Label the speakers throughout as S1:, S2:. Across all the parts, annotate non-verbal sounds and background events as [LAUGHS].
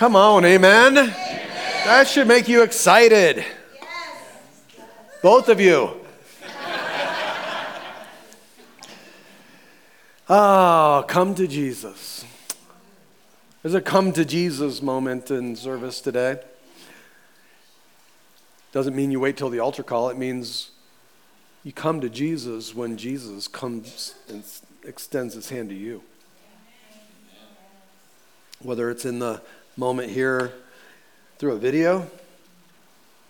S1: Come on, amen. amen. That should make you excited. Yes. Both of you. oh, [LAUGHS] come to Jesus. There's a come to Jesus moment in service today. Doesn't mean you wait till the altar call, it means you come to Jesus when Jesus comes and extends his hand to you. Whether it's in the moment here through a video,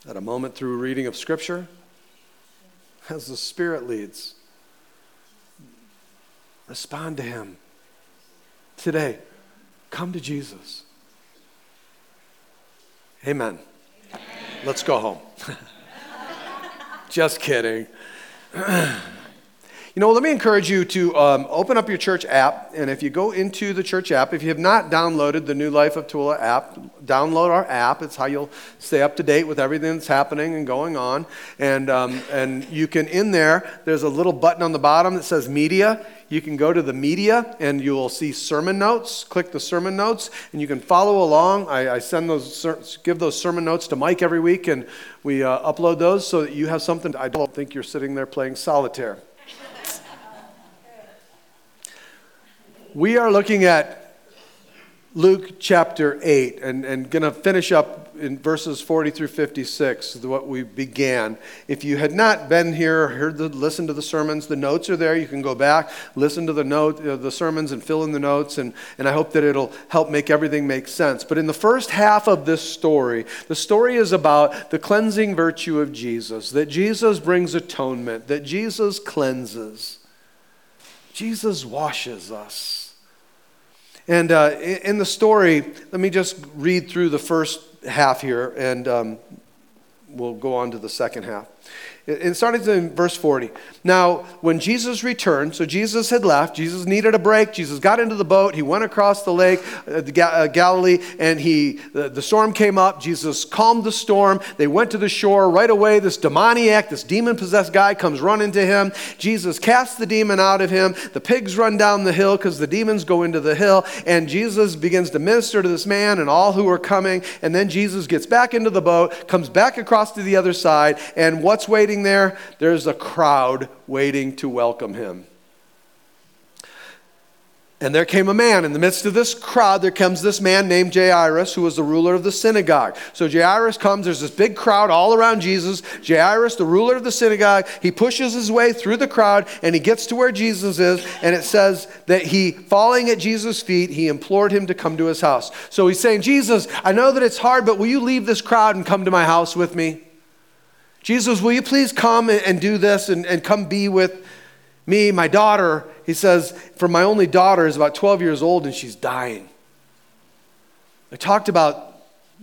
S1: at a moment through reading of Scripture, as the Spirit leads. Respond to Him. Today, come to Jesus. Amen. Amen. Let's go home. [LAUGHS] Just kidding. [CLEARS THROAT] You know, let me encourage you to um, open up your church app. And if you go into the church app, if you have not downloaded the New Life of Tula app, download our app. It's how you'll stay up to date with everything that's happening and going on. And, um, and you can, in there, there's a little button on the bottom that says media. You can go to the media and you will see sermon notes. Click the sermon notes and you can follow along. I, I send those, give those sermon notes to Mike every week and we uh, upload those so that you have something. I don't think you're sitting there playing solitaire. We are looking at Luke chapter 8 and, and going to finish up in verses 40 through 56, what we began. If you had not been here, heard the, listened to the sermons, the notes are there. You can go back, listen to the note, uh, the sermons, and fill in the notes. And, and I hope that it'll help make everything make sense. But in the first half of this story, the story is about the cleansing virtue of Jesus, that Jesus brings atonement, that Jesus cleanses. Jesus washes us. And uh, in the story, let me just read through the first half here, and um, we'll go on to the second half. It started in verse 40. Now, when Jesus returned, so Jesus had left, Jesus needed a break. Jesus got into the boat. He went across the lake, uh, the uh, Galilee, and he, the, the storm came up. Jesus calmed the storm. They went to the shore. Right away, this demoniac, this demon possessed guy comes running to him. Jesus casts the demon out of him. The pigs run down the hill because the demons go into the hill. And Jesus begins to minister to this man and all who are coming. And then Jesus gets back into the boat, comes back across to the other side, and what's waiting sitting there, there's a crowd waiting to welcome him. And there came a man. In the midst of this crowd, there comes this man named Jairus, who was the ruler of the synagogue. So Jairus comes, there's this big crowd all around Jesus. Jairus, the ruler of the synagogue, he pushes his way through the crowd and he gets to where Jesus is. And it says that he, falling at Jesus' feet, he implored him to come to his house. So he's saying, Jesus, I know that it's hard, but will you leave this crowd and come to my house with me? Jesus, will you please come and do this and, and come be with me, my daughter? He says, For my only daughter is about 12 years old and she's dying. I talked about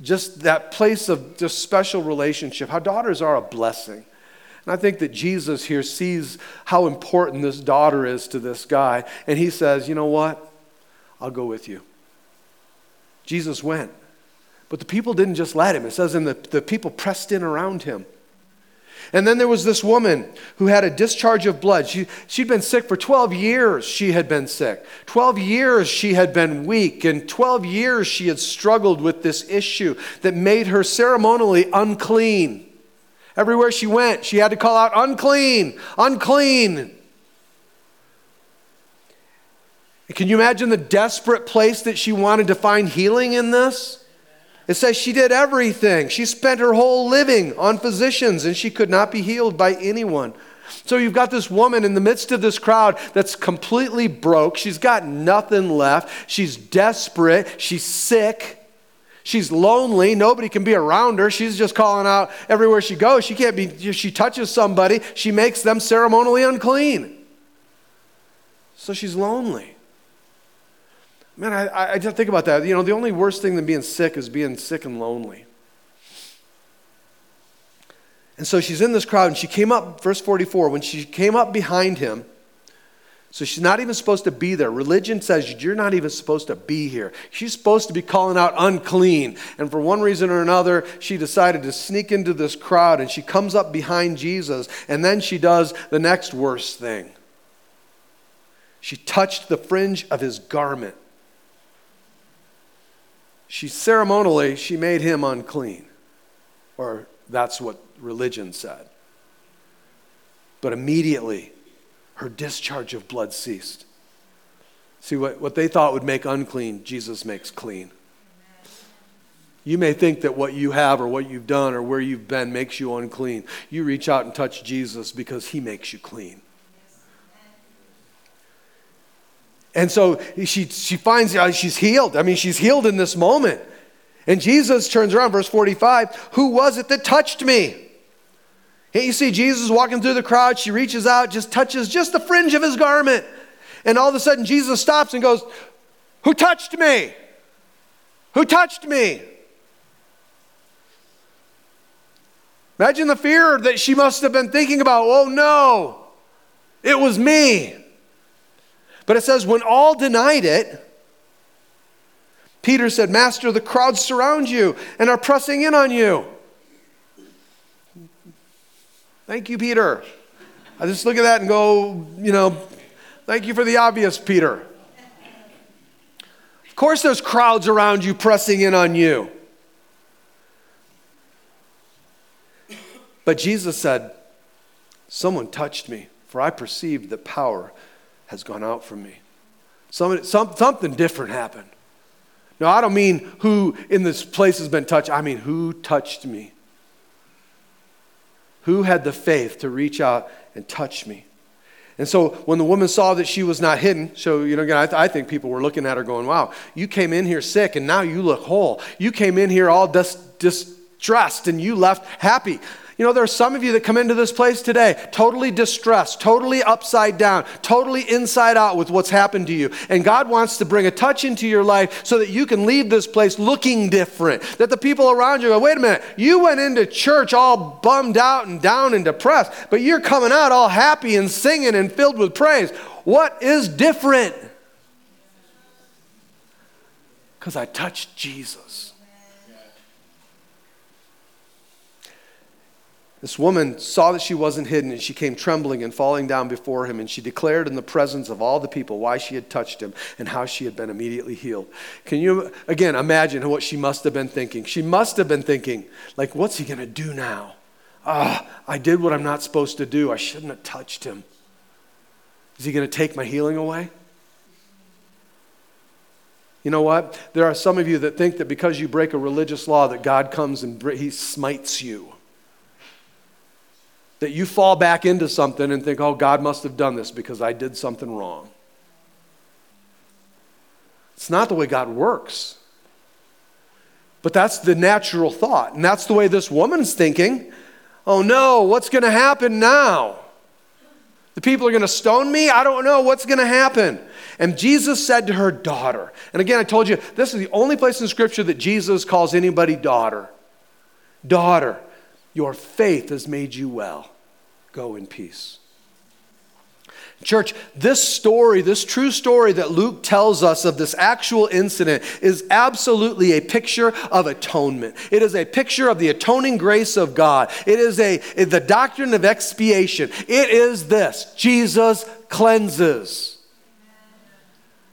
S1: just that place of just special relationship, how daughters are a blessing. And I think that Jesus here sees how important this daughter is to this guy. And he says, You know what? I'll go with you. Jesus went. But the people didn't just let him. It says, and the, the people pressed in around him. And then there was this woman who had a discharge of blood. She, she'd been sick for 12 years, she had been sick. 12 years she had been weak, and 12 years she had struggled with this issue that made her ceremonially unclean. Everywhere she went, she had to call out, unclean, unclean. Can you imagine the desperate place that she wanted to find healing in this? It says she did everything. She spent her whole living on physicians and she could not be healed by anyone. So you've got this woman in the midst of this crowd that's completely broke. She's got nothing left. She's desperate. She's sick. She's lonely. Nobody can be around her. She's just calling out everywhere she goes. She can't be, she touches somebody, she makes them ceremonially unclean. So she's lonely. Man, I, I just think about that. You know, the only worst thing than being sick is being sick and lonely. And so she's in this crowd, and she came up, verse 44, when she came up behind him, so she's not even supposed to be there. Religion says you're not even supposed to be here. She's supposed to be calling out unclean. And for one reason or another, she decided to sneak into this crowd and she comes up behind Jesus. And then she does the next worst thing. She touched the fringe of his garment. She ceremonially she made him unclean. Or that's what religion said. But immediately her discharge of blood ceased. See, what, what they thought would make unclean, Jesus makes clean. You may think that what you have or what you've done or where you've been makes you unclean. You reach out and touch Jesus because he makes you clean. And so she, she finds uh, she's healed. I mean, she's healed in this moment. And Jesus turns around, verse 45 Who was it that touched me? And you see Jesus walking through the crowd. She reaches out, just touches just the fringe of his garment. And all of a sudden, Jesus stops and goes, Who touched me? Who touched me? Imagine the fear that she must have been thinking about. Oh no, it was me. But it says, when all denied it, Peter said, Master, the crowds surround you and are pressing in on you. Thank you, Peter. I just look at that and go, you know, thank you for the obvious, Peter. Of course, there's crowds around you pressing in on you. But Jesus said, Someone touched me, for I perceived that power has gone out from me. Some, some, something different happened. No, I don't mean who in this place has been touched. I mean who touched me. Who had the faith to reach out and touch me? And so when the woman saw that she was not hidden, so, you know, again, I, th- I think people were looking at her going, wow, you came in here sick and now you look whole. You came in here all dis- distressed and you left happy. You know, there are some of you that come into this place today totally distressed, totally upside down, totally inside out with what's happened to you. And God wants to bring a touch into your life so that you can leave this place looking different. That the people around you go, wait a minute, you went into church all bummed out and down and depressed, but you're coming out all happy and singing and filled with praise. What is different? Because I touched Jesus. This woman saw that she wasn't hidden, and she came trembling and falling down before him, and she declared in the presence of all the people why she had touched him and how she had been immediately healed. Can you, again, imagine what she must have been thinking? She must have been thinking, like, what's he going to do now? Ah, I did what I'm not supposed to do. I shouldn't have touched him. Is he going to take my healing away? You know what? There are some of you that think that because you break a religious law that God comes and he smites you that you fall back into something and think, oh, God must have done this because I did something wrong. It's not the way God works. But that's the natural thought. And that's the way this woman's thinking. Oh no, what's going to happen now? The people are going to stone me? I don't know what's going to happen. And Jesus said to her, Daughter. And again, I told you, this is the only place in Scripture that Jesus calls anybody daughter. Daughter. Your faith has made you well. Go in peace. Church, this story, this true story that Luke tells us of this actual incident is absolutely a picture of atonement. It is a picture of the atoning grace of God. It is a the doctrine of expiation. It is this Jesus cleanses.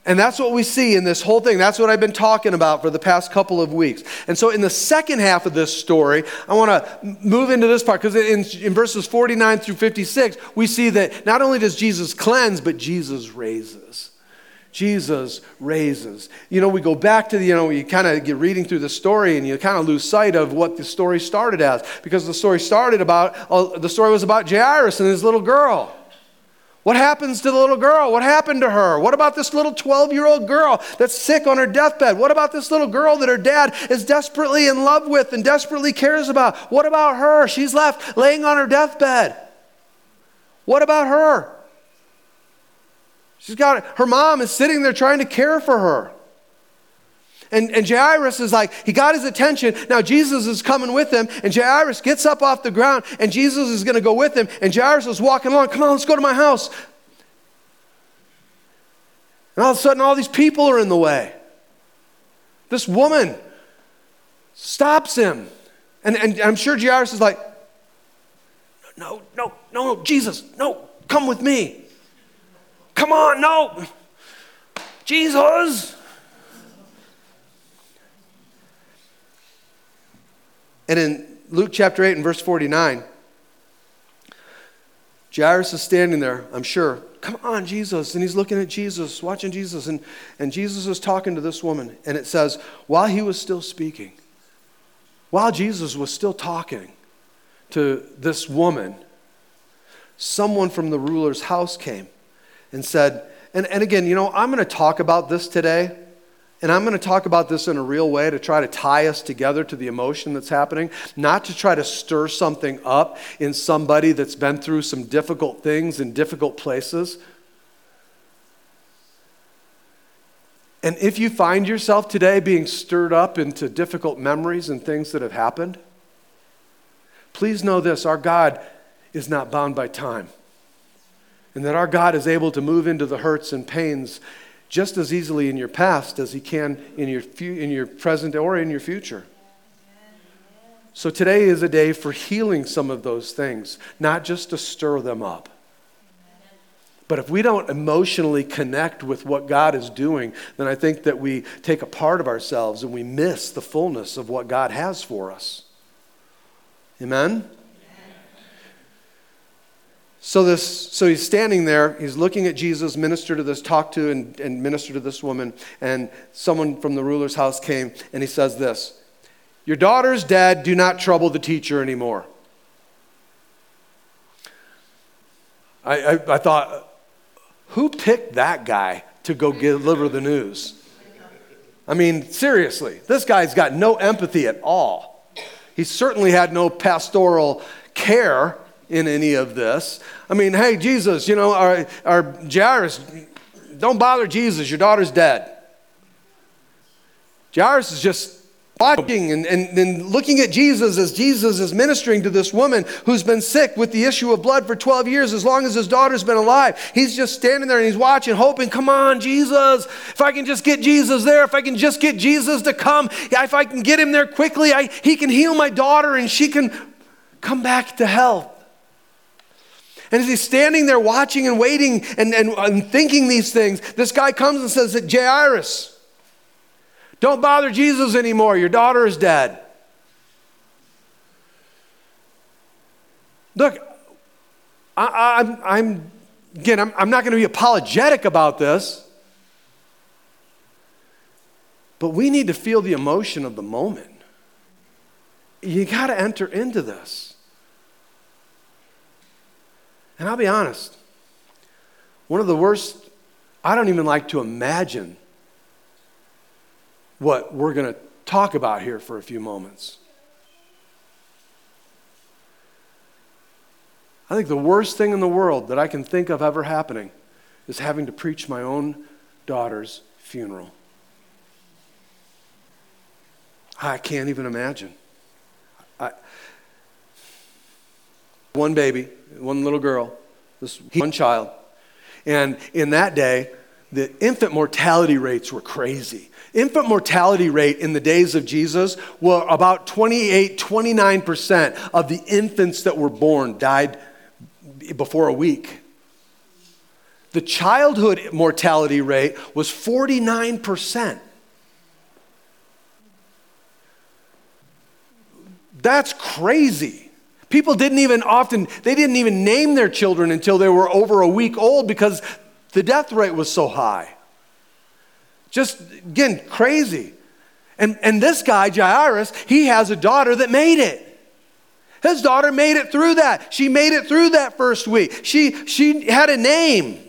S1: And that's what we see in this whole thing. That's what I've been talking about for the past couple of weeks. And so, in the second half of this story, I want to move into this part because in, in, verses 49 through 56, we see that not only does Jesus cleanse, but Jesus raises. Jesus raises. You know, we go back to the, you know, you kind of get reading through the story and you kind of lose sight of what the story started as because the story started about, uh, the story was about Jairus and his little girl. What happens to the little girl? What happened to her? What about this little 12 year old girl that's sick on her deathbed? What about this little girl that her dad is desperately in love with and desperately cares about? What about her? She's left laying on her deathbed. What about her? She's got her mom is sitting there trying to care for her. And, and Jairus is like, he got his attention. Now Jesus is coming with him, and Jairus gets up off the ground, and Jesus is going to go with him. And Jairus is walking along, come on, let's go to my house. And all of a sudden, all these people are in the way. This woman stops him. And, and I'm sure Jairus is like, no, no, no, no, Jesus, no, come with me. Come on, no. Jesus. And in Luke chapter 8 and verse 49, Jairus is standing there, I'm sure. Come on, Jesus. And he's looking at Jesus, watching Jesus. And, and Jesus is talking to this woman. And it says, while he was still speaking, while Jesus was still talking to this woman, someone from the ruler's house came and said, and, and again, you know, I'm going to talk about this today and I'm going to talk about this in a real way to try to tie us together to the emotion that's happening, not to try to stir something up in somebody that's been through some difficult things in difficult places. And if you find yourself today being stirred up into difficult memories and things that have happened, please know this our God is not bound by time. And that our God is able to move into the hurts and pains just as easily in your past as he can in your, in your present or in your future. So today is a day for healing some of those things, not just to stir them up. But if we don't emotionally connect with what God is doing, then I think that we take a part of ourselves and we miss the fullness of what God has for us. Amen? So, this, so he's standing there, he's looking at Jesus, minister to this, talk to and, and minister to this woman, and someone from the ruler's house came and he says this Your daughter's dead, do not trouble the teacher anymore. I, I, I thought, who picked that guy to go deliver the news? I mean, seriously, this guy's got no empathy at all. He certainly had no pastoral care in any of this. I mean, hey, Jesus, you know, our, our Jairus, don't bother Jesus, your daughter's dead. Jairus is just watching and, and, and looking at Jesus as Jesus is ministering to this woman who's been sick with the issue of blood for 12 years, as long as his daughter's been alive. He's just standing there and he's watching, hoping, come on, Jesus. If I can just get Jesus there, if I can just get Jesus to come, if I can get him there quickly, I, he can heal my daughter and she can come back to health. And as he's standing there watching and waiting and, and, and thinking these things, this guy comes and says that Jairus, don't bother Jesus anymore. Your daughter is dead. Look, I, am I'm, again, I'm, I'm not going to be apologetic about this, but we need to feel the emotion of the moment. You got to enter into this. And I'll be honest, one of the worst, I don't even like to imagine what we're going to talk about here for a few moments. I think the worst thing in the world that I can think of ever happening is having to preach my own daughter's funeral. I can't even imagine. I, one baby, one little girl, this one child. And in that day, the infant mortality rates were crazy. Infant mortality rate in the days of Jesus were about 28, 29% of the infants that were born died before a week. The childhood mortality rate was 49%. That's crazy. People didn't even often, they didn't even name their children until they were over a week old because the death rate was so high. Just, again, crazy. And, and this guy, Jairus, he has a daughter that made it. His daughter made it through that. She made it through that first week. She, she had a name.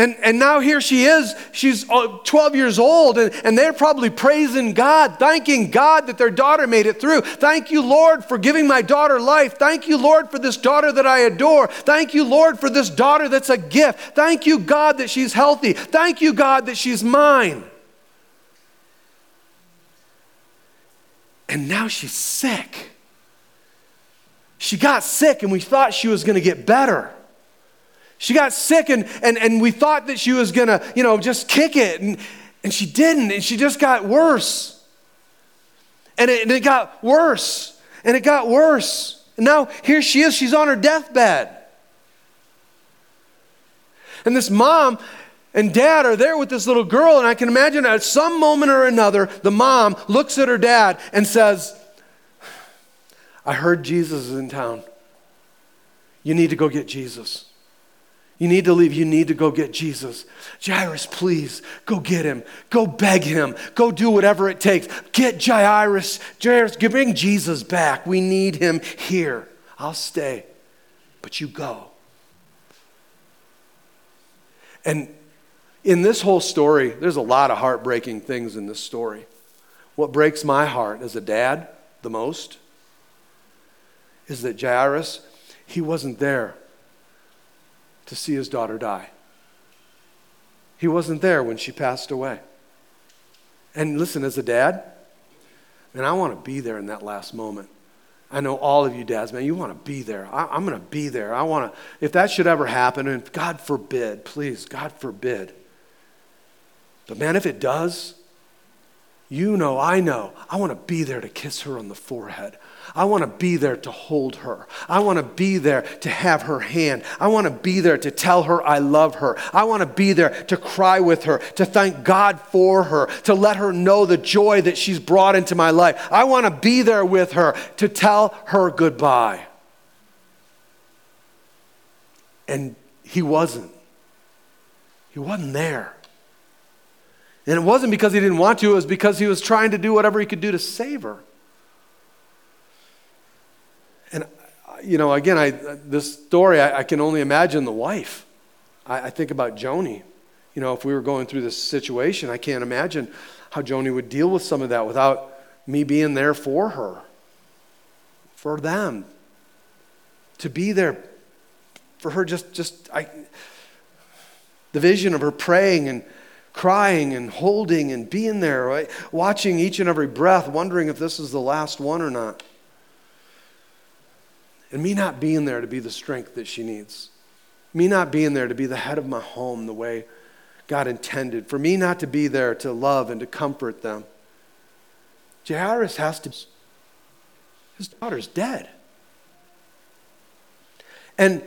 S1: And, and now here she is. She's uh, 12 years old, and, and they're probably praising God, thanking God that their daughter made it through. Thank you, Lord, for giving my daughter life. Thank you, Lord, for this daughter that I adore. Thank you, Lord, for this daughter that's a gift. Thank you, God, that she's healthy. Thank you, God, that she's mine. And now she's sick. She got sick, and we thought she was going to get better. She got sick and, and, and we thought that she was gonna, you know, just kick it. And, and she didn't. And she just got worse. And it, and it got worse. And it got worse. And now here she is. She's on her deathbed. And this mom and dad are there with this little girl, and I can imagine at some moment or another, the mom looks at her dad and says, I heard Jesus is in town. You need to go get Jesus. You need to leave. You need to go get Jesus. Jairus, please go get him. Go beg him. Go do whatever it takes. Get Jairus. Jairus, bring Jesus back. We need him here. I'll stay, but you go. And in this whole story, there's a lot of heartbreaking things in this story. What breaks my heart as a dad the most is that Jairus, he wasn't there to see his daughter die. He wasn't there when she passed away. And listen, as a dad, man, I want to be there in that last moment. I know all of you dads, man, you want to be there. I, am going to be there. I want to, if that should ever happen, and God forbid, please, God forbid, but man, if it does, you know, I know, I want to be there to kiss her on the forehead. I want to be there to hold her. I want to be there to have her hand. I want to be there to tell her I love her. I want to be there to cry with her, to thank God for her, to let her know the joy that she's brought into my life. I want to be there with her to tell her goodbye. And he wasn't. He wasn't there. And it wasn't because he didn't want to, it was because he was trying to do whatever he could do to save her. And, you know, again, I, this story, I, I can only imagine the wife. I, I think about Joni. You know, if we were going through this situation, I can't imagine how Joni would deal with some of that without me being there for her, for them, to be there for her. Just, just I, the vision of her praying and crying and holding and being there, right? watching each and every breath, wondering if this is the last one or not. And me not being there to be the strength that she needs. Me not being there to be the head of my home the way God intended. For me not to be there to love and to comfort them. Jairus has to, his daughter's dead. And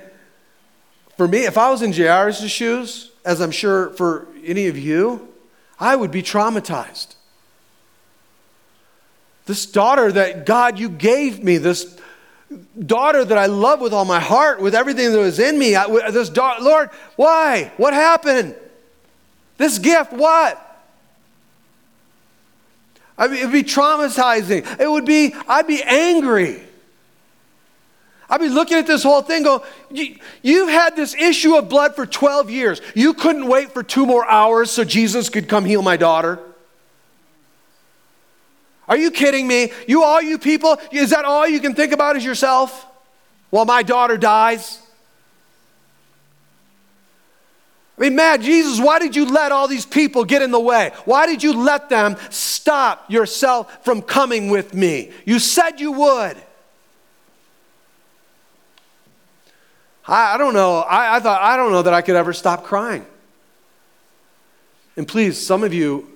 S1: for me, if I was in Jairus' shoes, as I'm sure for any of you, I would be traumatized. This daughter that God, you gave me, this daughter that I love with all my heart, with everything that was in me, I, this daughter, Lord, why? What happened? This gift, what? I mean, it'd be traumatizing. It would be, I'd be angry. I'd be looking at this whole thing going, You've had this issue of blood for 12 years. You couldn't wait for two more hours so Jesus could come heal my daughter? Are you kidding me? You, all you people, is that all you can think about is yourself while my daughter dies? I mean, man, Jesus, why did you let all these people get in the way? Why did you let them stop yourself from coming with me? You said you would. I, I don't know. I, I thought, I don't know that I could ever stop crying. And please, some of you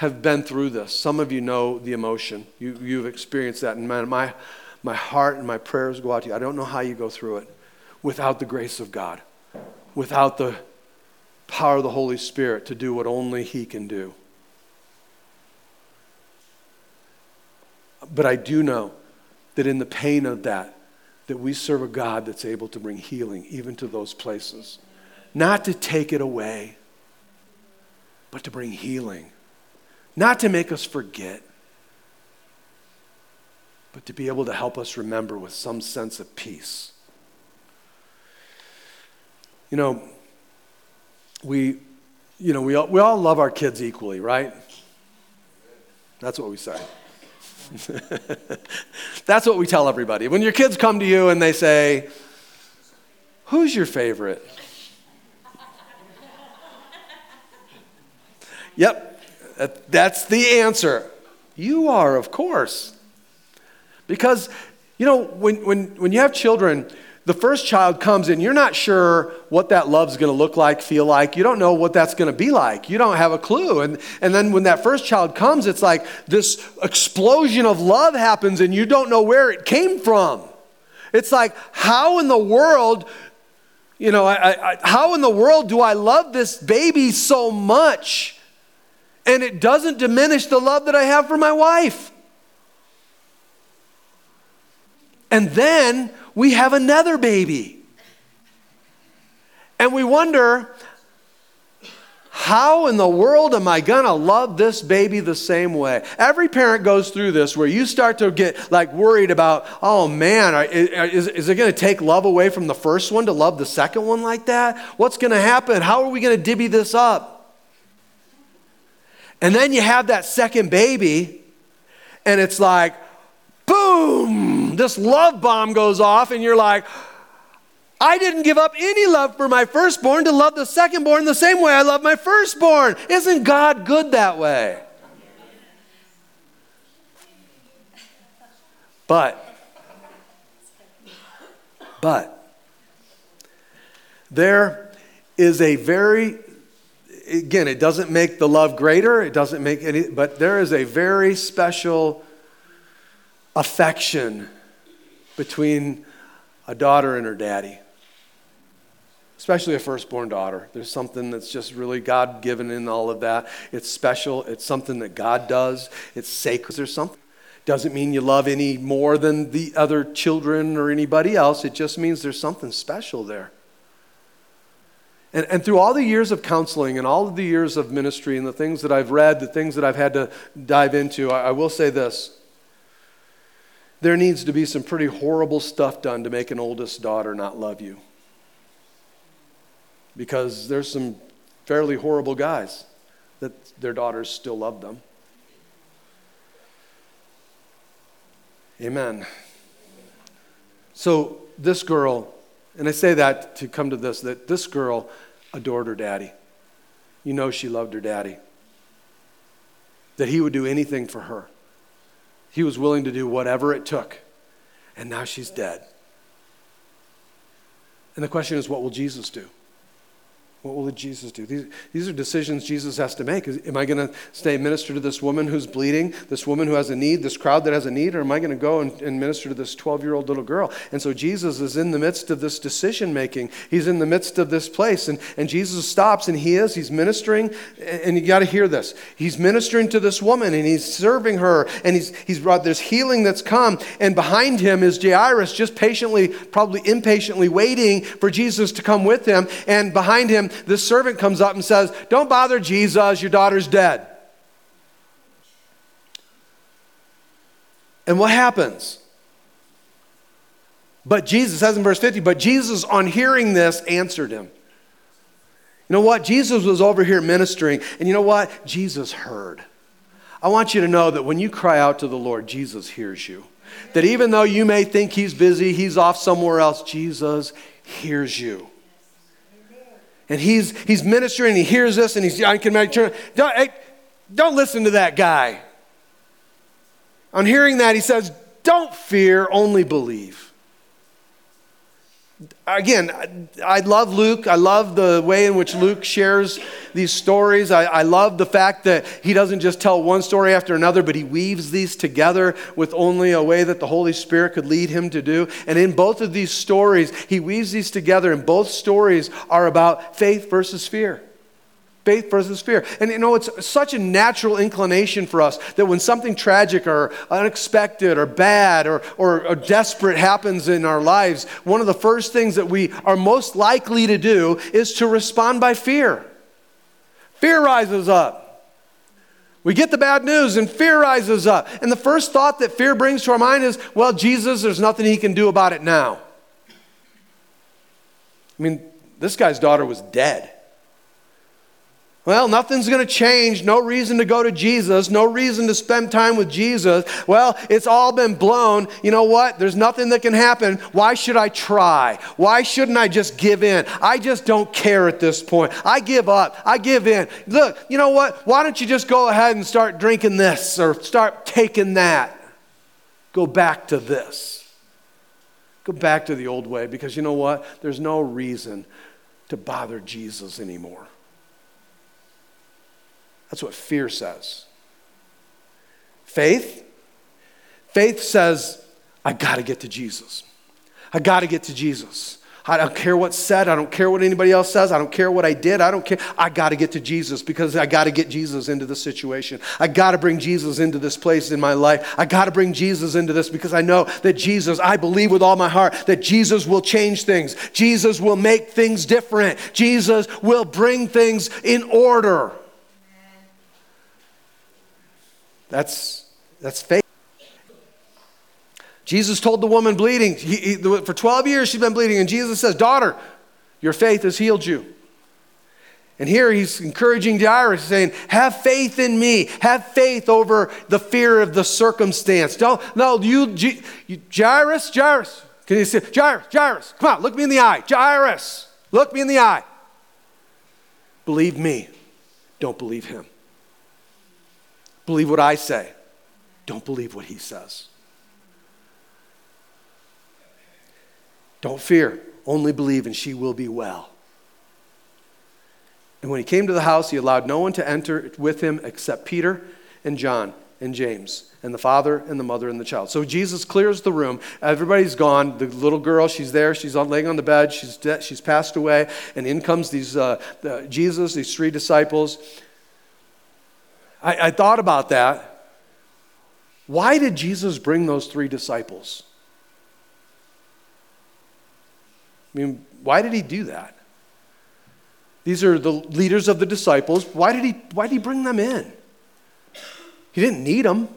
S1: have been through this. Some of you know the emotion. You, you've experienced that. And my, my, my heart and my prayers go out to you. I don't know how you go through it without the grace of God, without the power of the Holy Spirit to do what only He can do. But I do know that in the pain of that, that we serve a God that's able to bring healing even to those places. Not to take it away, but to bring healing. Not to make us forget, but to be able to help us remember with some sense of peace. You know, we, you know, we all, we all love our kids equally, right? That's what we say. [LAUGHS] That's what we tell everybody. When your kids come to you and they say, Who's your favorite? [LAUGHS] yep, Uh, that's the answer. You are, of course. Because, you know, when, when, when you have children, the first child comes and you're not sure what that love's going to look like, feel like. You don't know what that's going to be like. You don't have a clue. And, and then when that first child comes, it's like this explosion of love happens and you don't know where it came from. It's like, how in the world You know, I, I, how in the world do I love this baby so much? And it doesn't diminish the love that I have for my wife. And then we have another baby. And we wonder, how in the world am I going to love this baby the same way? Every parent goes through this where you start to get like worried about, oh man, is, is it going to take love away from the first one to love the second one like that? What's going to happen? How are we going to divvy this up? And then you have that second baby, and it's like, boom, this love bomb goes off, and you're like, I didn't give up any love for my firstborn to love the secondborn the same way I love my firstborn. Isn't God good that way? But, but, there is a very, again, it doesn't make the love greater, it doesn't make any, but there is a very special affection between a daughter and her daddy especially a firstborn daughter. There's something that's just really God given in all of that. It's special, it's something that God does, it's sacred. There's something. Doesn't mean you love any more than the other children or anybody else. It just means there's something special there. And, and through all the years of counseling and all of the years of ministry and the things that I've read, the things that I've had to dive into, I, I will say this. There needs to be some pretty horrible stuff done to make an oldest daughter not love you because there's some fairly horrible guys that their daughters still love them. Amen. So, this girl, and I say that to come to this, that this girl adored her daddy. You know, she loved her daddy. That he would do anything for her. He was willing to do whatever it took. And now she's dead. And the question is, what will Jesus do? What will Jesus do? These, these are decisions Jesus has to make. Am I going to stay minister to this woman who's bleeding, this woman who has a need, this crowd that has a need, or am I going to go and, and minister to this 12 year old little girl? And so Jesus is in the midst of this decision making. He's in the midst of this place. And, and Jesus stops and he is, he's ministering. And you got to hear this. He's ministering to this woman and he's serving her. And he's, he's brought this healing that's come. And behind him is Jairus just patiently, probably impatiently waiting for Jesus to come with him. And behind him, this servant comes up and says, Don't bother Jesus, your daughter's dead. And what happens? But Jesus says in verse 50, but Jesus, on hearing this, answered him. You know what? Jesus was over here ministering, and you know what? Jesus heard. I want you to know that when you cry out to the Lord, Jesus hears you. That even though you may think he's busy, he's off somewhere else, Jesus hears you and he's, he's ministering, and he hears this, and he's, I can make turn, don't, hey, don't listen to that guy. On hearing that, he says, Don't fear, only believe again, I love Luke. I love the way in which Luke shares these stories. I, I, love the fact that he doesn't just tell one story after another, but he weaves these together with only a way that the Holy Spirit could lead him to do. And in both of these stories, he weaves these together, and both stories are about faith versus fear faith versus fear. And you know, it's such a natural inclination for us that when something tragic or unexpected or bad or, or, or, desperate happens in our lives, one of the first things that we are most likely to do is to respond by fear. Fear rises up. We get the bad news and fear rises up. And the first thought that fear brings to our mind is, well, Jesus, there's nothing he can do about it now. I mean, this guy's daughter was dead. Well, nothing's going to change. No reason to go to Jesus. No reason to spend time with Jesus. Well, it's all been blown. You know what? There's nothing that can happen. Why should I try? Why shouldn't I just give in? I just don't care at this point. I give up. I give in. Look, you know what? Why don't you just go ahead and start drinking this or start taking that? Go back to this. Go back to the old way because you know what? There's no reason to bother Jesus anymore. That's what fear says. Faith? Faith says, I got to get to Jesus. I got to get to Jesus. I don't care what's said. I don't care what anybody else says. I don't care what I did. I don't care. I got to get to Jesus because I got to get Jesus into the situation. I got to bring Jesus into this place in my life. I got to bring Jesus into this because I know that Jesus, I believe with all my heart that Jesus will change things. Jesus will make things different. Jesus will bring things in order. That's, that's faith. Jesus told the woman bleeding, he, he, for 12 years she's been bleeding, and Jesus says, Daughter, your faith has healed you. And here he's encouraging Jairus, saying, Have faith in me. Have faith over the fear of the circumstance. Don't, no, you, you Jairus, Jairus. Can you see? Jairus, Jairus, come on, look me in the eye. Jairus, look me in the eye. Believe me, don't believe him. Believe what I say, don't believe what he says. Don't fear, only believe, and she will be well. And when he came to the house, he allowed no one to enter with him except Peter and John and James and the father and the mother and the child. So Jesus clears the room. Everybody's gone. The little girl, she's there. She's laying on the bed. She's, she's passed away. And in comes these uh, Jesus, these three disciples. I, I thought about that. Why did Jesus bring those three disciples? I mean, why did he do that? These are the leaders of the disciples. Why did he, why did he bring them in? He didn't need them.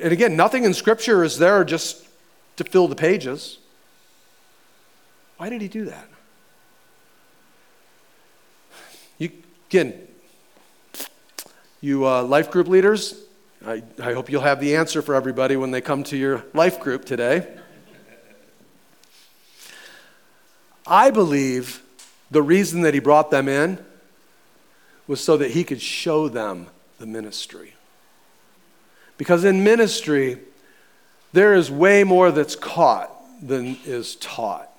S1: And again, nothing in Scripture is there just to fill the pages. Why did he do that? You, again, you uh, life group leaders, I, I hope you'll have the answer for everybody when they come to your life group today. I believe the reason that he brought them in was so that he could show them the ministry. Because in ministry, there is way more that's caught than is taught.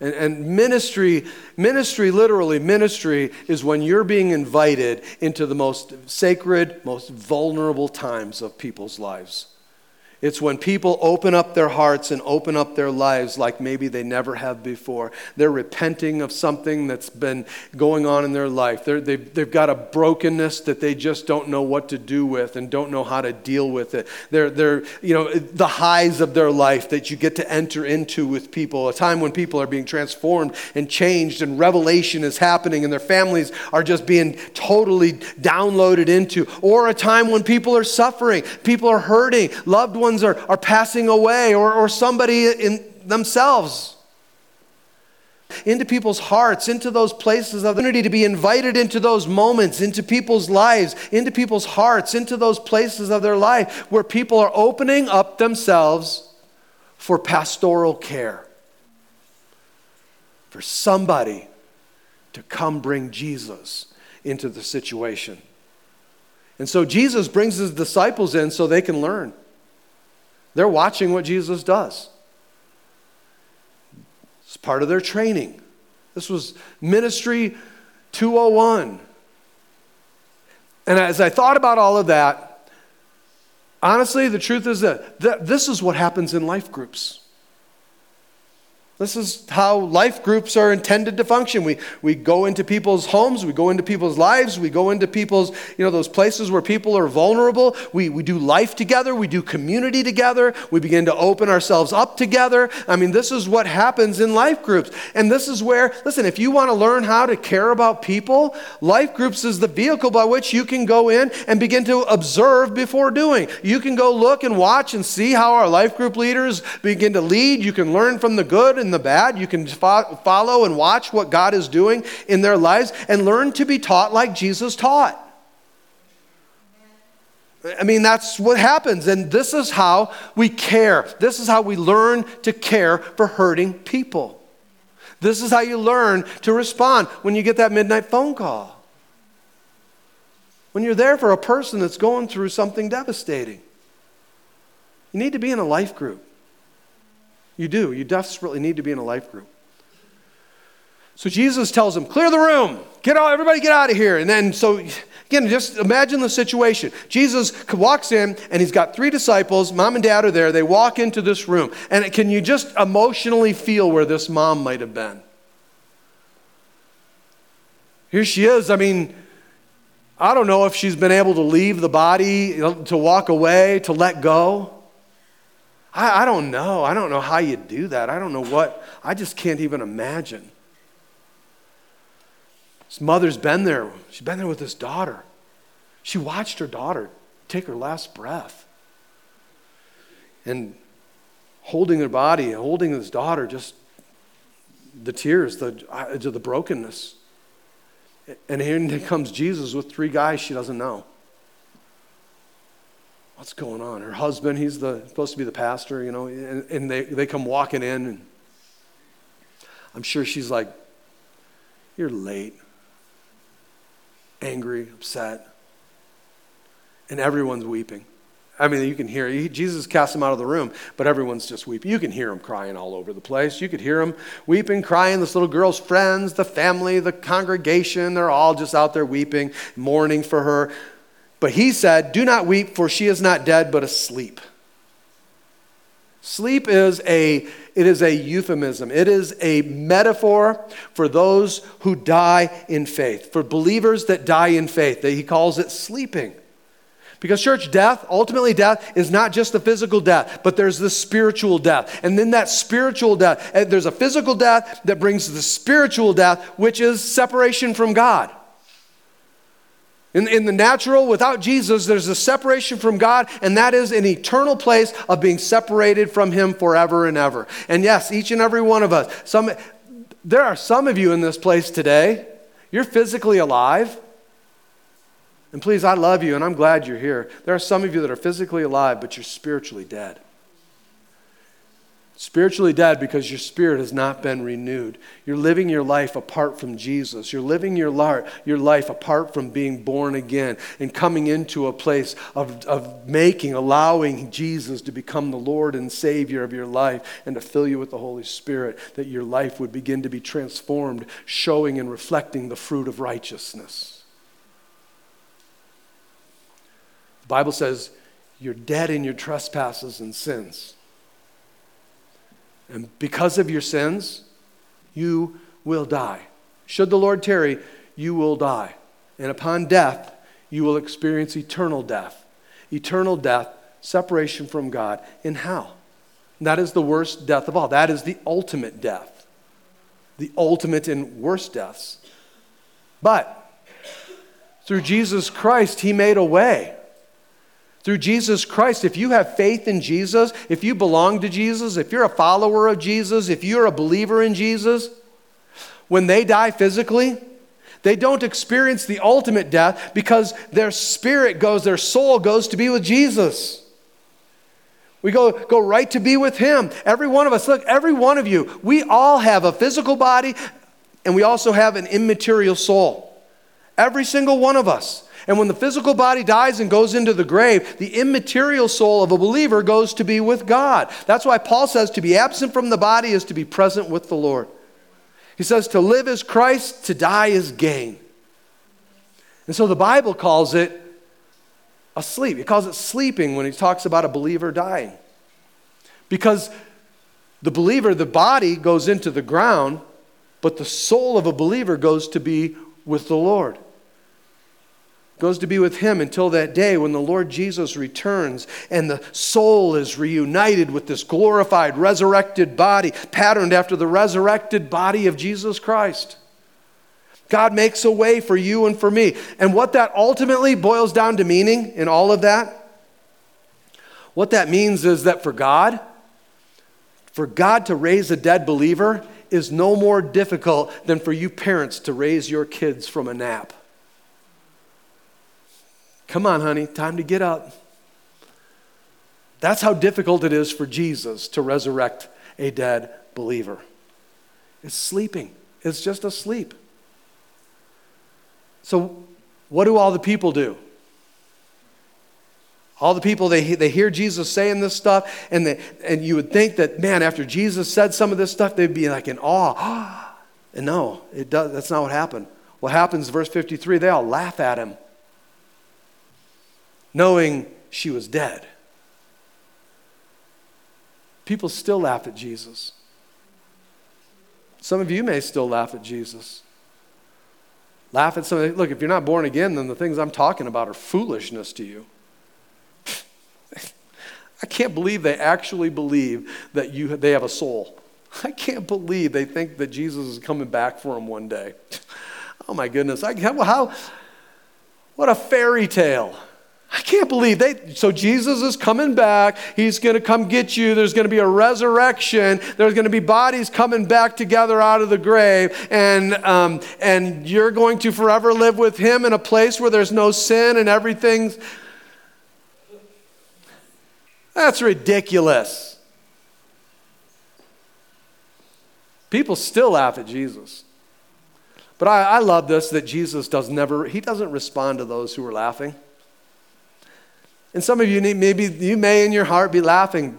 S1: And, and, ministry, ministry, literally, ministry is when you're being invited into the most sacred, most vulnerable times of people's lives. It's when people open up their hearts and open up their lives like maybe they never have before. They're repenting of something that's been going on in their life. they have they've, got a brokenness that they just don't know what to do with and don't know how to deal with it. They're, they're, you know, the highs of their life that you get to enter into with people, a time when people are being transformed and changed and revelation is happening and their families are just being totally downloaded into, or a time when people are suffering, people are hurting, loved ones ones are, are passing away or, or somebody in themselves. Into people's hearts, into those places of unity, to be invited into those moments, into people's lives, into people's hearts, into those places of their life where people are opening up themselves for pastoral care. For somebody to come bring Jesus into the situation. And so Jesus brings his disciples in so they can learn. They're watching what Jesus does. It's part of their training. This was Ministry 201. And as I thought about all of that, honestly, the truth is that, this is what happens in life groups. This is how life groups are intended to function. We, we go into people's homes, we go into people's lives, we go into people's, you know, those places where people are vulnerable. We, we do life together, we do community together, we begin to open ourselves up together. I mean, this is what happens in life groups. And this is where, listen, if you want to learn how to care about people, life groups is the vehicle by which you can go in and begin to observe before doing. You can go look and watch and see how our life group leaders begin to lead. You can learn from the good and the bad. You can fo- follow and watch what God is doing in their lives and learn to be taught like Jesus taught. I mean, that's what happens. And this is how we care. This is how we learn to care for hurting people. This is how you learn to respond when you get that midnight phone call. When you're there for a person that's going through something devastating. You need to be in a life group. You do. You desperately need to be in a life group. So Jesus tells them, clear the room. Get out, everybody get out of here. And then so Again, just imagine the situation. Jesus walks in and he's got three disciples. Mom and dad are there. They walk into this room. And can you just emotionally feel where this mom might have been? Here she is. I mean, I don't know if she's been able to leave the body, to walk away, to let go. I, I don't know. I don't know how you do that. I don't know what. I just can't even imagine. His mother's been there. She's been there with his daughter. She watched her daughter take her last breath. And holding her body, holding his daughter, just the tears, the, uh, the brokenness. And here comes Jesus with three guys she doesn't know. What's going on? Her husband, he's the, supposed to be the pastor, you know, and, and they, they come walking in, and I'm sure she's like, You're late angry, upset, and everyone's weeping. I mean, you can hear he, Jesus cast them out of the room, but everyone's just weeping. You can hear them crying all over the place. You could hear them weeping, crying. This little girl's friends, the family, the congregation, they're all just out there weeping, mourning for her. But he said, Do not weep, for she is not dead, but asleep. Sleep is a it is a euphemism. It is a metaphor for those who die in faith, for believers that die in faith. He calls it sleeping. Because church death, ultimately death, is not just the physical death, but there's the spiritual death. And then that spiritual death, eh, there's a physical death that brings the spiritual death, which is separation from God. In, in the natural, without Jesus, there's a separation from God, and that is an eternal place of being separated from Him forever and ever. And yes, each and every one of us, some, there are some of you in this place today, you're physically alive. And please, I love you, and I'm glad you're here. There are some of you that are physically alive, but you're spiritually dead. Spiritually dead because your spirit has not been renewed. You're living your life apart from Jesus. You're living your, your life apart from being born again and coming into a place of, of making, allowing Jesus to become the Lord and Savior of your life and to fill you with the Holy Spirit, that your life would begin to be transformed, showing and reflecting the fruit of righteousness. The Bible says, You're dead in your trespasses and sins. And because of your sins, you will die. Should the Lord tarry, you will die. And upon death, you will experience eternal death. Eternal death, separation from God in hell. That is the worst death of all. That is the ultimate death, the ultimate and worst deaths. But through Jesus Christ, He made a way through Jesus Christ. If you have faith in Jesus, if you belong to Jesus, if you're a follower of Jesus, if you're a believer in Jesus, when they die physically, they don't experience the ultimate death because their spirit goes, their soul goes to be with Jesus. We go, go right to be with Him. Every one of us, look, every one of you, we all have a physical body and we also have an immaterial soul. Every single one of us. And when the physical body dies and goes into the grave, the immaterial soul of a believer goes to be with God. That's why Paul says to be absent from the body is to be present with the Lord. He says to live is Christ, to die is gain. And so the Bible calls it asleep. He calls it sleeping when he talks about a believer dying. Because the believer, the body goes into the ground, but the soul of a believer goes to be with the Lord goes to be with him until that day when the Lord Jesus returns and the soul is reunited with this glorified, resurrected body, patterned after the resurrected body of Jesus Christ. God makes a way for you and for me. And what that ultimately boils down to meaning in all of that, what that means is that for God, for God to raise a dead believer is no more difficult than for you parents to raise your kids from a nap. Come on, honey, time to get up. That's how difficult it is for Jesus to resurrect a dead believer. It's sleeping, it's just asleep. So, what do all the people do? All the people, they, they hear Jesus saying this stuff, and, they, and you would think that, man, after Jesus said some of this stuff, they'd be like in awe. [GASPS] And no, it does, that's not what happened. What happens, verse 53, they all laugh at him. Knowing she was dead. People still laugh at Jesus. Some of you may still laugh at Jesus. Laugh at something. Look, if you're not born again, then the things I'm talking about are foolishness to you. [LAUGHS] I can't believe they actually believe that you, they have a soul. I can't believe they think that Jesus is coming back for them one day. [LAUGHS] Oh my goodness. I, how, what a fairy tale. I can't believe they. So Jesus is coming back. He's going to come get you. There's going to be a resurrection. There's going to be bodies coming back together out of the grave, and um, and you're going to forever live with Him in a place where there's no sin and everything's. That's ridiculous. People still laugh at Jesus. But I, I love this that Jesus does never, he doesn't respond to those who are laughing. And some of you need, maybe you may in your heart be laughing.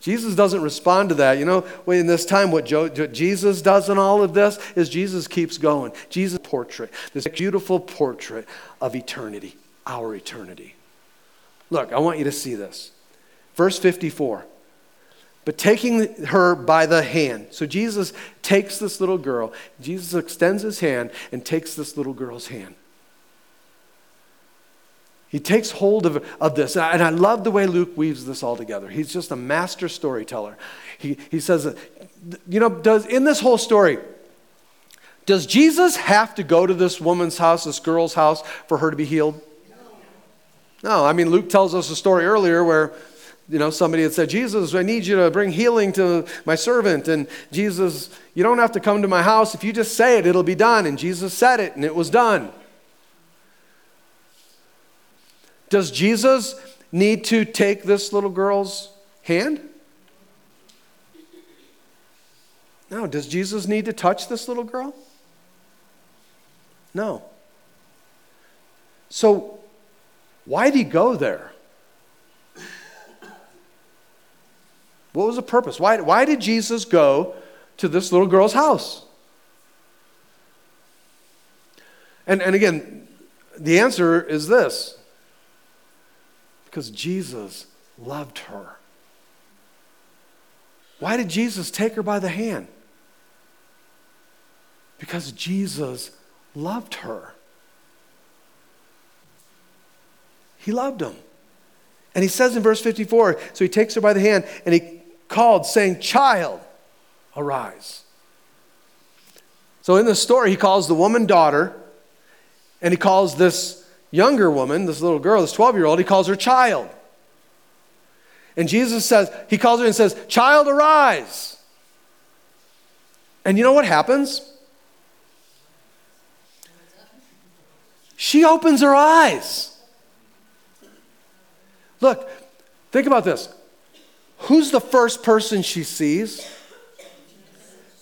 S1: Jesus doesn't respond to that. You know, in this time, what, what Jesus does in all of this is Jesus keeps going. Jesus' portrait, this beautiful portrait of eternity, our eternity. Look, I want you to see this. Verse 54. But taking her by the hand. So Jesus takes this little girl, Jesus extends his hand and takes this little girl's hand. He takes hold of, of this. And I love the way Luke weaves this all together. He's just a master storyteller. He, he says, uh, you know, does, in this whole story, does Jesus have to go to this woman's house, this girl's house, for her to be healed? No. No, I mean, Luke tells us a story earlier where, you know, somebody had said, Jesus, I need you to bring healing to my servant. And Jesus, you don't have to come to my house. If you just say it, it'll be done. And Jesus said it, and it was done. Does Jesus need to take this little girl's hand? No. Does Jesus need to touch this little girl? No. So, why did he go there? What was the purpose? Why, why did Jesus go to this little girl's house? And, and again, the answer is this because Jesus loved her. Why did Jesus take her by the hand? Because Jesus loved her. He loved him. And he says in verse 54 so he takes her by the hand and he called, saying, Child, arise. So in the story, he calls the woman daughter, and he calls this younger woman, this little girl, this 12 year old, he calls her child. And Jesus says, He calls her and says, Child, arise. And you know what happens? She opens her eyes. Look, think about this. Who's the first person she sees?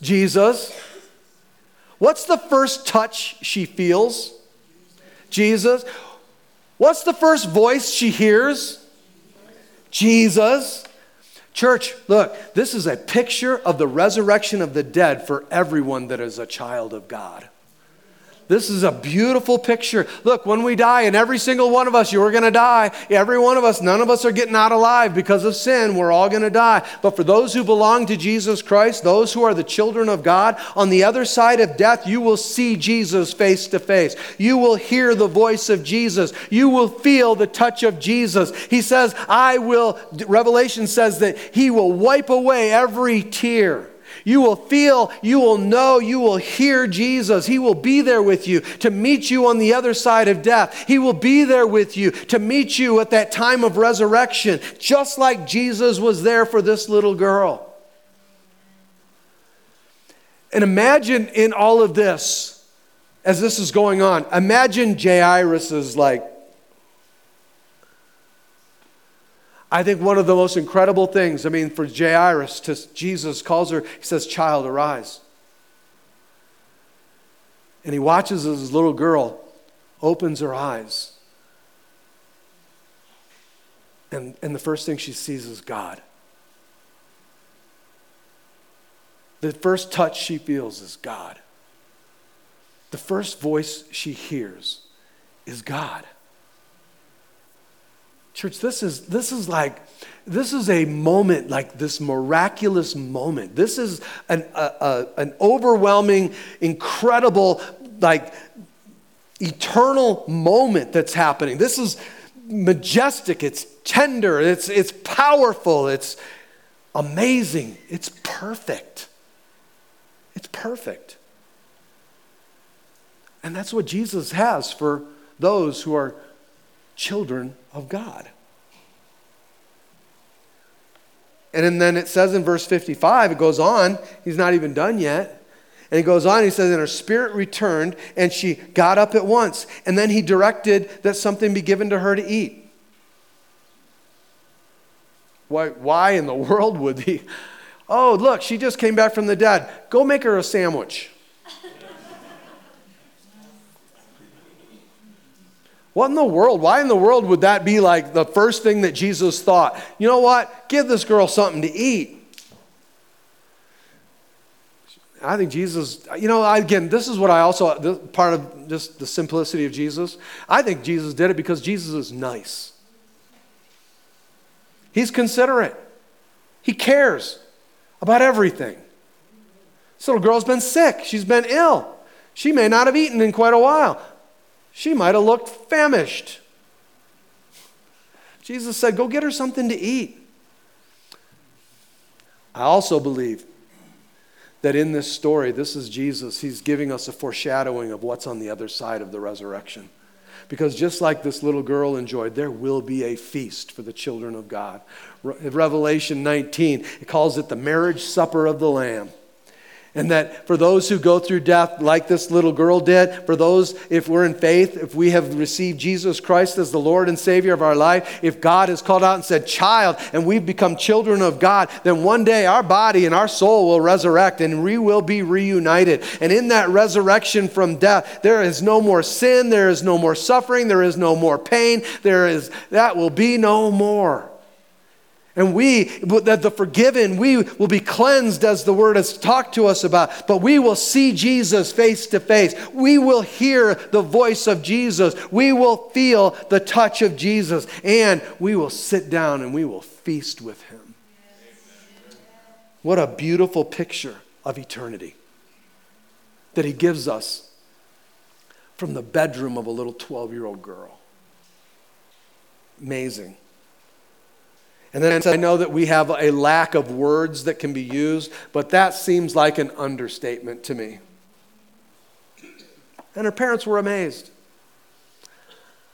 S1: Jesus. What's the first touch she feels? Jesus. What's the first voice she hears? Jesus. Church, look, this is a picture of the resurrection of the dead for everyone that is a child of God. This is a beautiful picture. Look, when we die, and every single one of us, you're going to die. Every one of us, none of us are getting out alive because of sin. We're all going to die. But for those who belong to Jesus Christ, those who are the children of God, on the other side of death, you will see Jesus face to face. You will hear the voice of Jesus. You will feel the touch of Jesus. He says, I will, Revelation says that He will wipe away every tear. You will feel, you will know, you will hear Jesus. He will be there with you to meet you on the other side of death. He will be there with you to meet you at that time of resurrection, just like Jesus was there for this little girl. And imagine in all of this, as this is going on, imagine Jairus' is like I think one of the most incredible things, I mean, for Jairus, to Jesus calls her, he says, Child, arise. And he watches as his little girl opens her eyes. And, and the first thing she sees is God. The first touch she feels is God. The first voice she hears is God. Church, this is, this is like, this is a moment, like this miraculous moment. This is an, a, a, an overwhelming, incredible, like eternal moment that's happening. This is majestic, it's tender, it's, it's powerful, it's amazing, it's perfect. It's perfect. And that's what Jesus has for those who are children of God. And then it says in verse 55, it goes on, he's not even done yet. And he goes on, he says, And her spirit returned, and she got up at once. And then he directed that something be given to her to eat. Why, why in the [LAUGHS] world would he? Oh, look, she just came back from the dead. Go make her a sandwich. What in the world? Why in the world would that be like the first thing that Jesus thought? You know what? Give this girl something to eat. I think Jesus, you know, again, this is what I also, part of just the simplicity of Jesus. I think Jesus did it because Jesus is nice. He's considerate, he cares about everything. This little girl's been sick, she's been ill. She may not have eaten in quite a while. She might have looked famished. Jesus said, Go get her something to eat. I also believe that in this story, this is Jesus. He's giving us a foreshadowing of what's on the other side of the resurrection. Because just like this little girl enjoyed, there will be a feast for the children of God. Revelation 19, it calls it the marriage supper of the Lamb. And that for those who go through death, like this little girl did, for those, if we're in faith, if we have received Jesus Christ as the Lord and Savior of our life, if God has called out and said, child, and we've become children of God, then one day our body and our soul will resurrect and we will be reunited. And in that resurrection from death, there is no more sin, there is no more suffering, there is no more pain, there is, that will be no more. And we, the forgiven, we will be cleansed as the word has talked to us about. But we will see Jesus face to face. We will hear the voice of Jesus. We will feel the touch of Jesus. And we will sit down and we will feast with him. What a beautiful picture of eternity that he gives us from the bedroom of a little 12 year old girl. Amazing. And then I know that we have a lack of words that can be used, but that seems like an understatement to me. And her parents were amazed.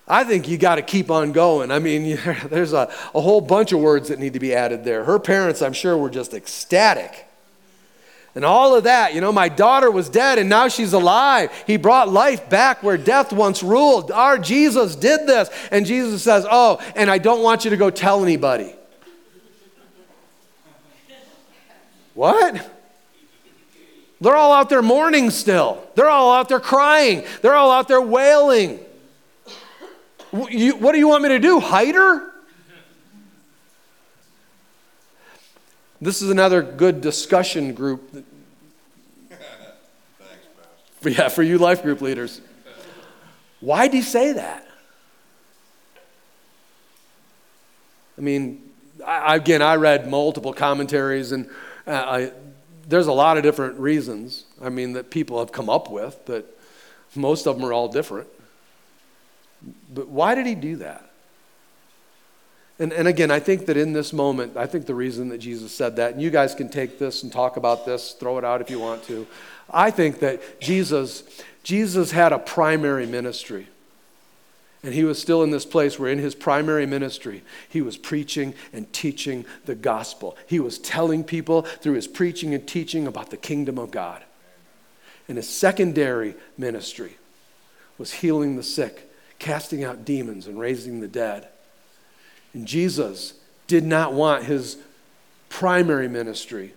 S1: I think you got to keep on going. I mean, [LAUGHS] there's a, a whole bunch of words that need to be added there. Her parents, I'm sure, were just ecstatic. And all of that, you know, my daughter was dead and now she's alive. He brought life back where death once ruled. Our Jesus did this. And Jesus says, Oh, and I don't want you to go tell anybody. What? They're all out there mourning still. They're all out there crying. They're all out there wailing. what do you want me to do? Hide her? This is another good discussion group. [LAUGHS] Thanks, yeah, for you life group leaders. Why do you say that? I mean, I, again, I read multiple commentaries and uh, I, there's a lot of different reasons, I mean, that people have come up with, but most of them are all different. But why did he do that? And, and again, I think that in this moment, I think the reason that Jesus said that, and you guys can take this and talk about this, throw it out if you want to. I think that Jesus, Jesus had a primary ministry. And he was still in this place where, in his primary ministry, he was preaching and teaching the gospel. He was telling people through his preaching and teaching about the kingdom of God. And his secondary ministry was healing the sick, casting out demons, and raising the dead. And Jesus did not want his primary ministry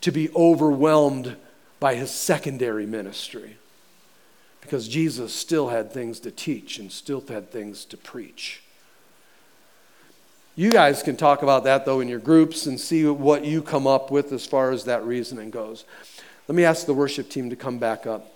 S1: to be overwhelmed by his secondary ministry because Jesus still had things to teach and still had things to preach. You guys can talk about that though in your groups and see what you come up with as far as that reasoning goes. Let me ask the worship team to come back up.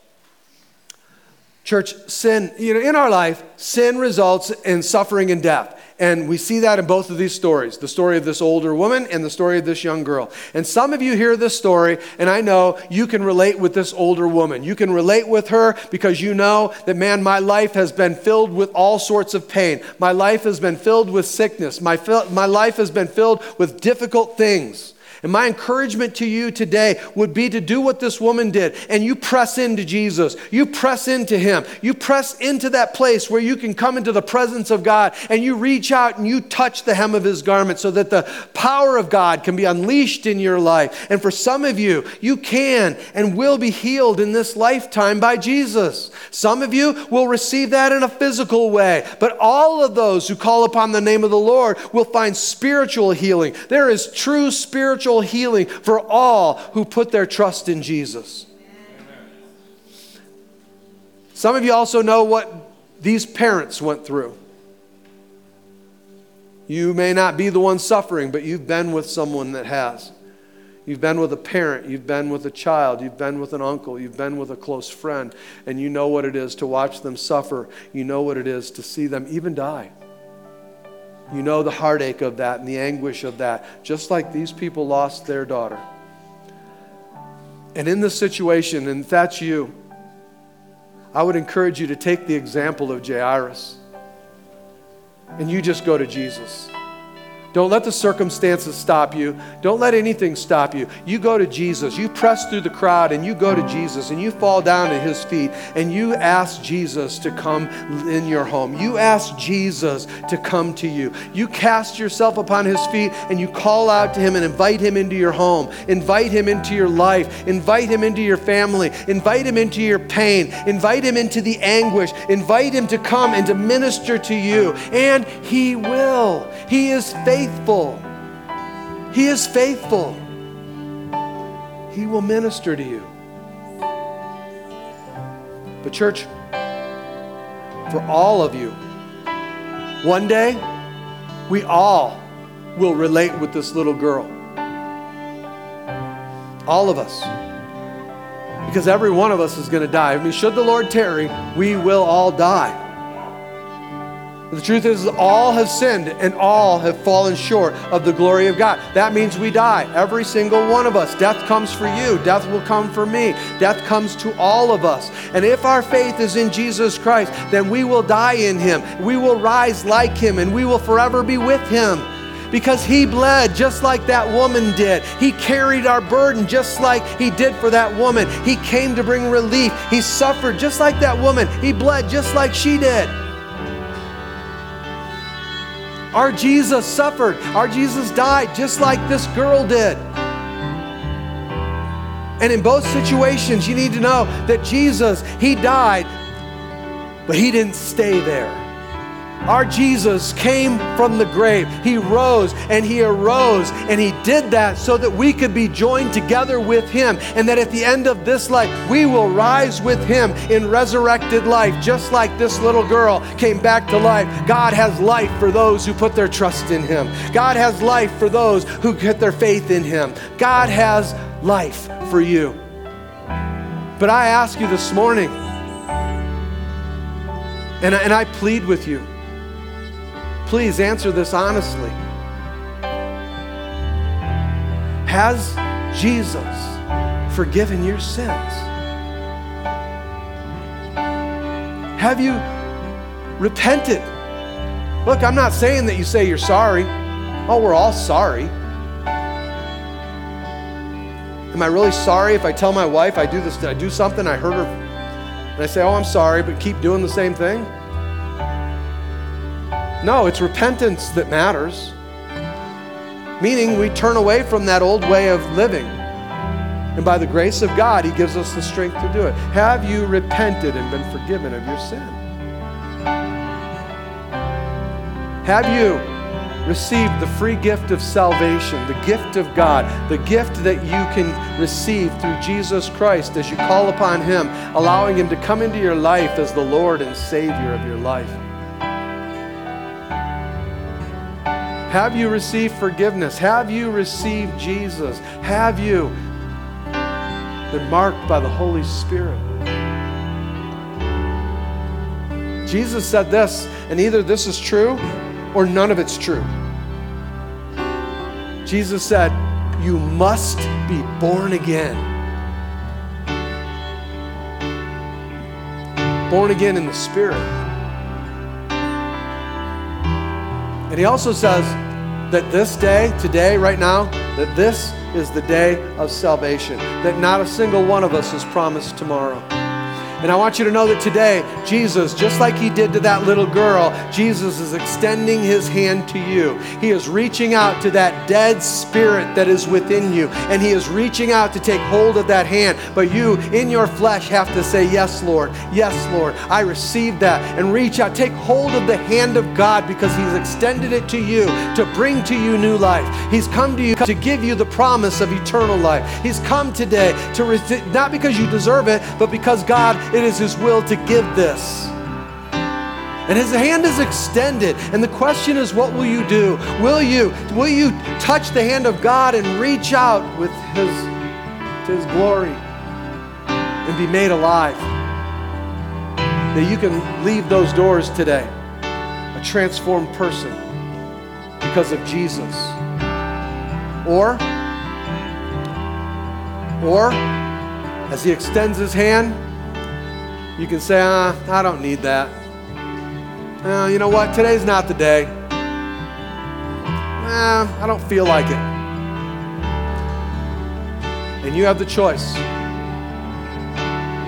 S1: Church, sin, you know, in our life, sin results in suffering and death. And we see that in both of these stories the story of this older woman and the story of this young girl. And some of you hear this story, and I know you can relate with this older woman. You can relate with her because you know that, man, my life has been filled with all sorts of pain. My life has been filled with sickness. My, my life has been filled with difficult things. And my encouragement to you today would be to do what this woman did and you press into Jesus. You press into Him. You press into that place where you can come into the presence of God and you reach out and you touch the hem of His garment so that the power of God can be unleashed in your life. And for some of you, you can and will be healed in this lifetime by Jesus. Some of you will receive that in a physical way, but all of those who call upon the name of the Lord will find spiritual healing. There is true spiritual spiritual healing for all who put their trust in Jesus. Some of you also know what these parents went through. You may not be the one suffering, but you've been with someone that has. You've been with a parent, you've been with a child, you've been with an uncle, you've been with a close friend, and you know what it is to watch them suffer. You know what it is to see them even die. You know the heartache of that and the anguish of that, just like these people lost their daughter. And in this situation, and if that's you, I would encourage you to take the example of Jairus and you just go to Jesus. Don't let the circumstances stop you. Don't let anything stop you. You go to Jesus. You press through the crowd and you go to Jesus and you fall down at his feet and you ask Jesus to come in your home. You ask Jesus to come to you. You cast yourself upon his feet and you call out to him and invite him into your home. Invite him into your life. Invite him into your family. Invite him into your pain. Invite him into the anguish. Invite him to come and to minister to you. And he will. He is faithful faithful. He is faithful. He will minister to you. But, church, for all of you, one day we all will relate with this little girl. All of us. Because every one of us is going to die. I mean, should the Lord tarry, we will all die. The truth is, all have sinned and all have fallen short of the glory of God. That means we die, every single one of us. Death comes for you, death will come for me, death comes to all of us. And if our faith is in Jesus Christ, then we will die in Him, we will rise like Him, and we will forever be with Him because he bled just like that woman did. He carried our burden just like he did for that woman. He came to bring relief. He suffered just like that woman. He bled just like she did. Our Jesus suffered. Our Jesus died just like this girl did. And in both situations, you need to know that Jesus, He died, but He didn't stay there. Our Jesus came from the grave. He rose and he arose, and he did that so that we could be joined together with him, and that at the end of this life, we will rise with him in resurrected life, just like this little girl came back to life. God has life for those who put their trust in him, God has life for those who put their faith in him. God has life for you. But I ask you this morning, and I, and I plead with you Please answer this honestly. Has Jesus forgiven your sins? Have you repented? Look, I'm not saying that you say you're sorry. Oh, we're all sorry. Am I really sorry if I tell my wife I do this, did I do something, I hurt her, and I say, oh, I'm sorry, but keep doing the same thing? No, it's repentance that matters. Meaning we turn away from that old way of living. And by the grace of God, He gives us the strength to do it. Have you repented and been forgiven of your sin? Have you received the free gift of salvation, the gift of God, the gift that you can receive through Jesus Christ as you call upon Him, allowing Him to come into your life as the Lord and Savior of your life? Have you received forgiveness? Have you received Jesus? Have you been marked by the Holy Spirit? Jesus said this, and either this is true or none of it's true. Jesus said, You must be born again. Born again in the Spirit. And he also says that this day, today, right now, that this is the day of salvation, that not a single one of us is promised tomorrow. And I want you to know that today, Jesus, just like he did to that little girl, Jesus is extending his hand to you. He is reaching out to that dead spirit that is within you, and he is reaching out to take hold of that hand. But you, in your flesh, have to say, Yes, Lord. Yes, Lord. I receive that. And reach out. Take hold of the hand of God because he's extended it to you to bring to you new life. He's come to you to give you the promise of eternal life. He's come today to, not because you deserve it, but because God it is His will to give this. And his hand is extended. And the question is, what will you do? Will you, will you touch the hand of God and reach out with his, to his glory and be made alive? That you can leave those doors today a transformed person because of Jesus. Or, or, as he extends his hand, you can say, ah, I don't need that. Uh, you know what? Today's not the day. Eh, I don't feel like it. And you have the choice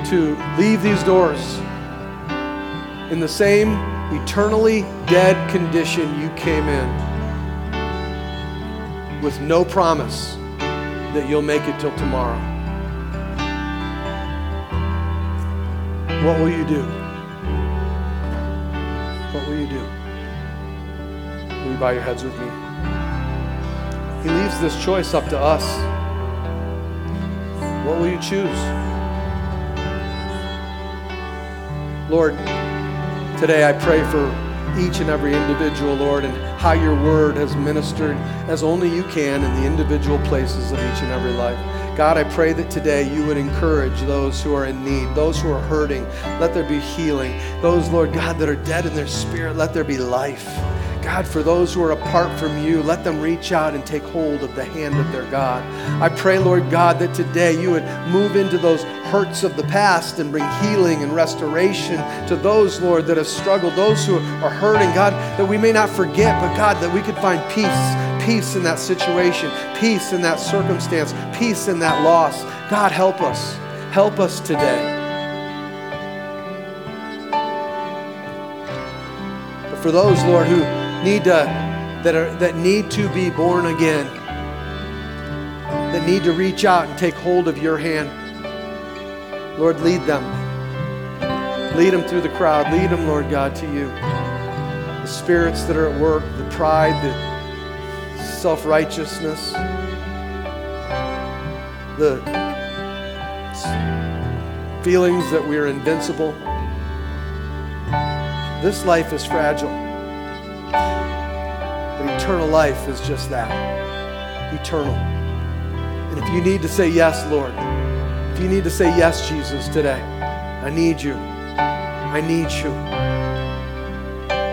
S1: to leave these doors in the same eternally dead condition you came in with no promise that you'll make it till tomorrow. What will you do? What will you do? Will you bow your heads with me? He leaves this choice up to us. What will you choose? Lord, today I pray for each and every individual, Lord, and how your word has ministered as only you can in the individual places of each and every life. God, I pray that today you would encourage those who are in need, those who are hurting. Let there be healing. Those, Lord God, that are dead in their spirit, let there be life. God, for those who are apart from you, let them reach out and take hold of the hand of their God. I pray, Lord God, that today you would move into those hurts of the past and bring healing and restoration to those, Lord, that have struggled, those who are hurting. God, that we may not forget, but God, that we could find peace peace in that situation, peace in that circumstance, peace in that loss. God, help us. Help us today. But for those, Lord, who need to, that, are, that need to be born again, that need to reach out and take hold of your hand, Lord, lead them. Lead them through the crowd. Lead them, Lord God, to you. The spirits that are at work, the pride, the self righteousness, the feelings that we're invincible. This life is fragile. But eternal life is just that eternal. And if you need to say yes, Lord, if you need to say yes, Jesus, today, I need you. I need you.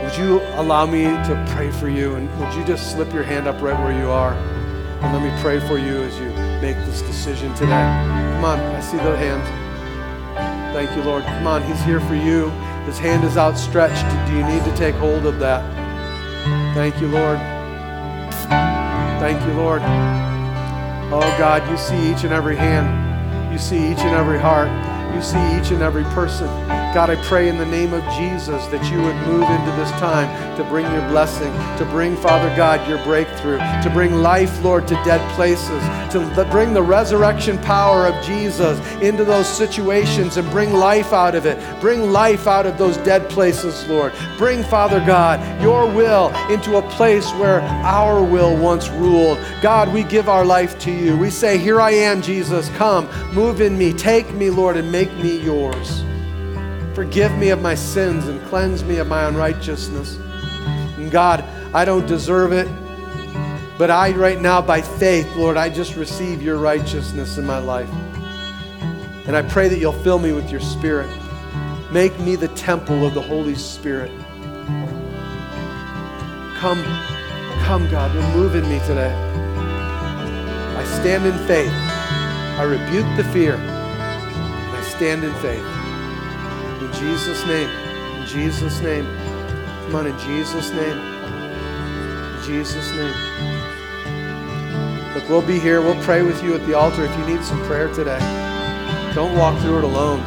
S1: Would you allow me to pray for you? And would you just slip your hand up right where you are? And let me pray for you as you make this decision today. Come on, I see the hands. Thank you, Lord. Come on, He's here for you. His hand is outstretched. Do you need to take hold of that? Thank you, Lord. Thank you, Lord. Oh, God, you see each and every hand. You see each and every heart. You see each and every person. God, I pray in the name of Jesus that you would move into this time to bring your blessing, to bring, Father God, your breakthrough, to bring life, Lord, to dead places, to bring the resurrection power of Jesus into those situations and bring life out of it. Bring life out of those dead places, Lord. Bring, Father God, your will into a place where our will once ruled. God, we give our life to you. We say, Here I am, Jesus. Come, move in me. Take me, Lord, and make me yours. Forgive me of my sins and cleanse me of my unrighteousness. And God, I don't deserve it, but I, right now, by faith, Lord, I just receive your righteousness in my life. And I pray that you'll fill me with your Spirit. Make me the temple of the Holy Spirit. Come, come, God, and move in me today. I stand in faith. I rebuke the fear. I stand in faith. Jesus' name. In Jesus' name. Come on, in Jesus' name. In Jesus' name. Look, we'll be here. We'll pray with you at the altar if you need some prayer today. Don't walk through it alone.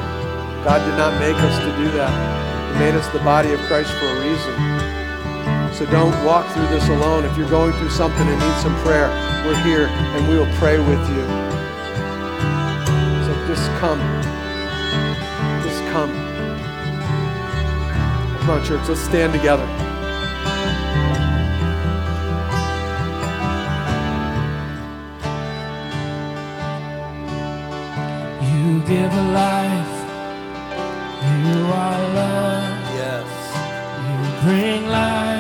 S1: God did not make us to do that. He made us the body of Christ for a reason. So don't walk through this alone. If you're going through something and need some prayer, we're here and we will pray with you. So just come. Just come. Come on, church, let's stand together.
S2: You give life. You are love.
S1: Yes.
S2: You bring light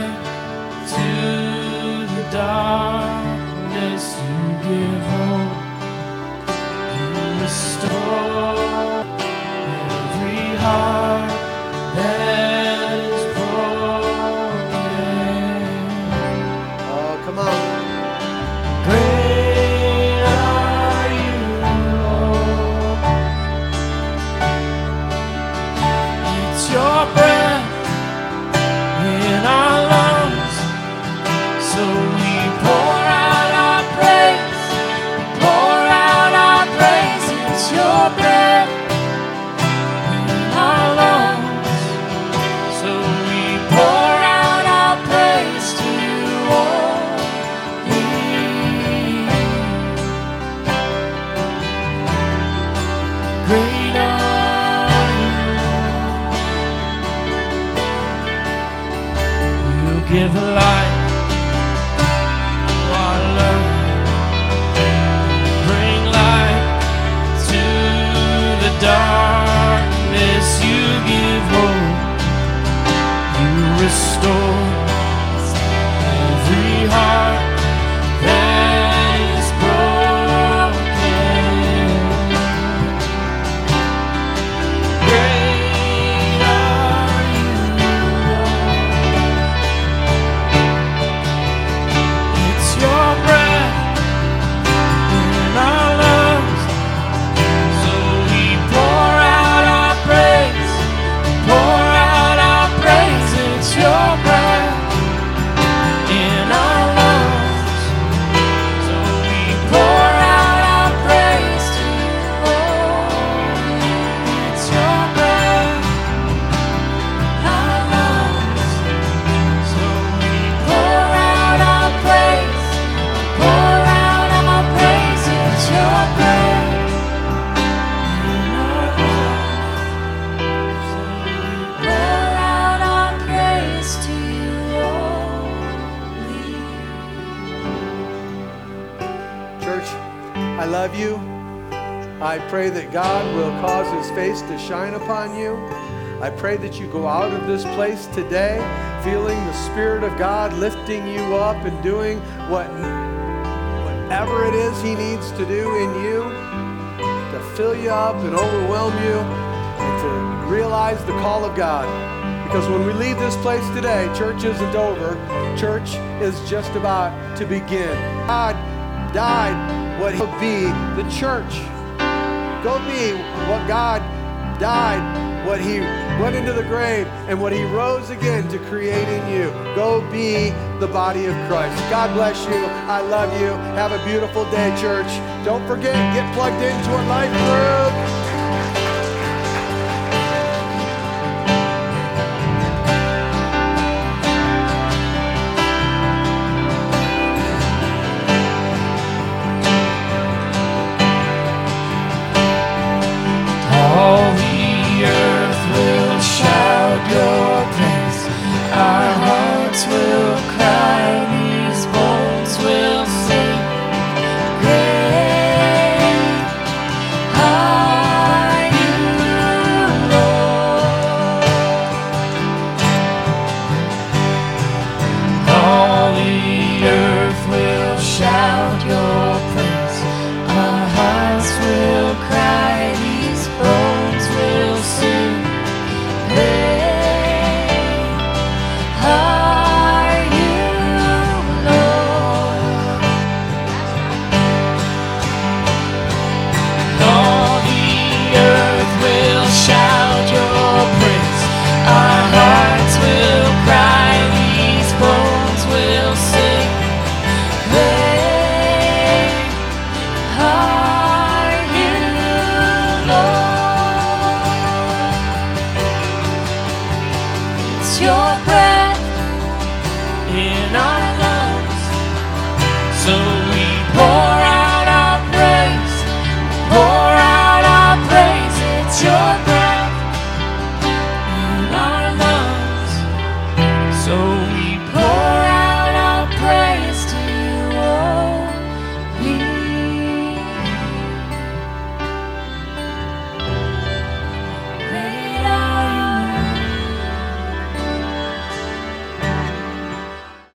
S2: You
S1: today feeling the Spirit of God lifting you up and doing what, whatever it is he needs to do in you to fill you up and overwhelm you and to realize the call of God. Because when we leave this place today, church isn't over. Church is just about to begin. God died what he'll be the church. Go be what God died, what he went into the grave, and what he rose again to create in you. Go be the body of Christ. God bless you. I love you. Have a beautiful day, church. Don't forget, get plugged into a life group.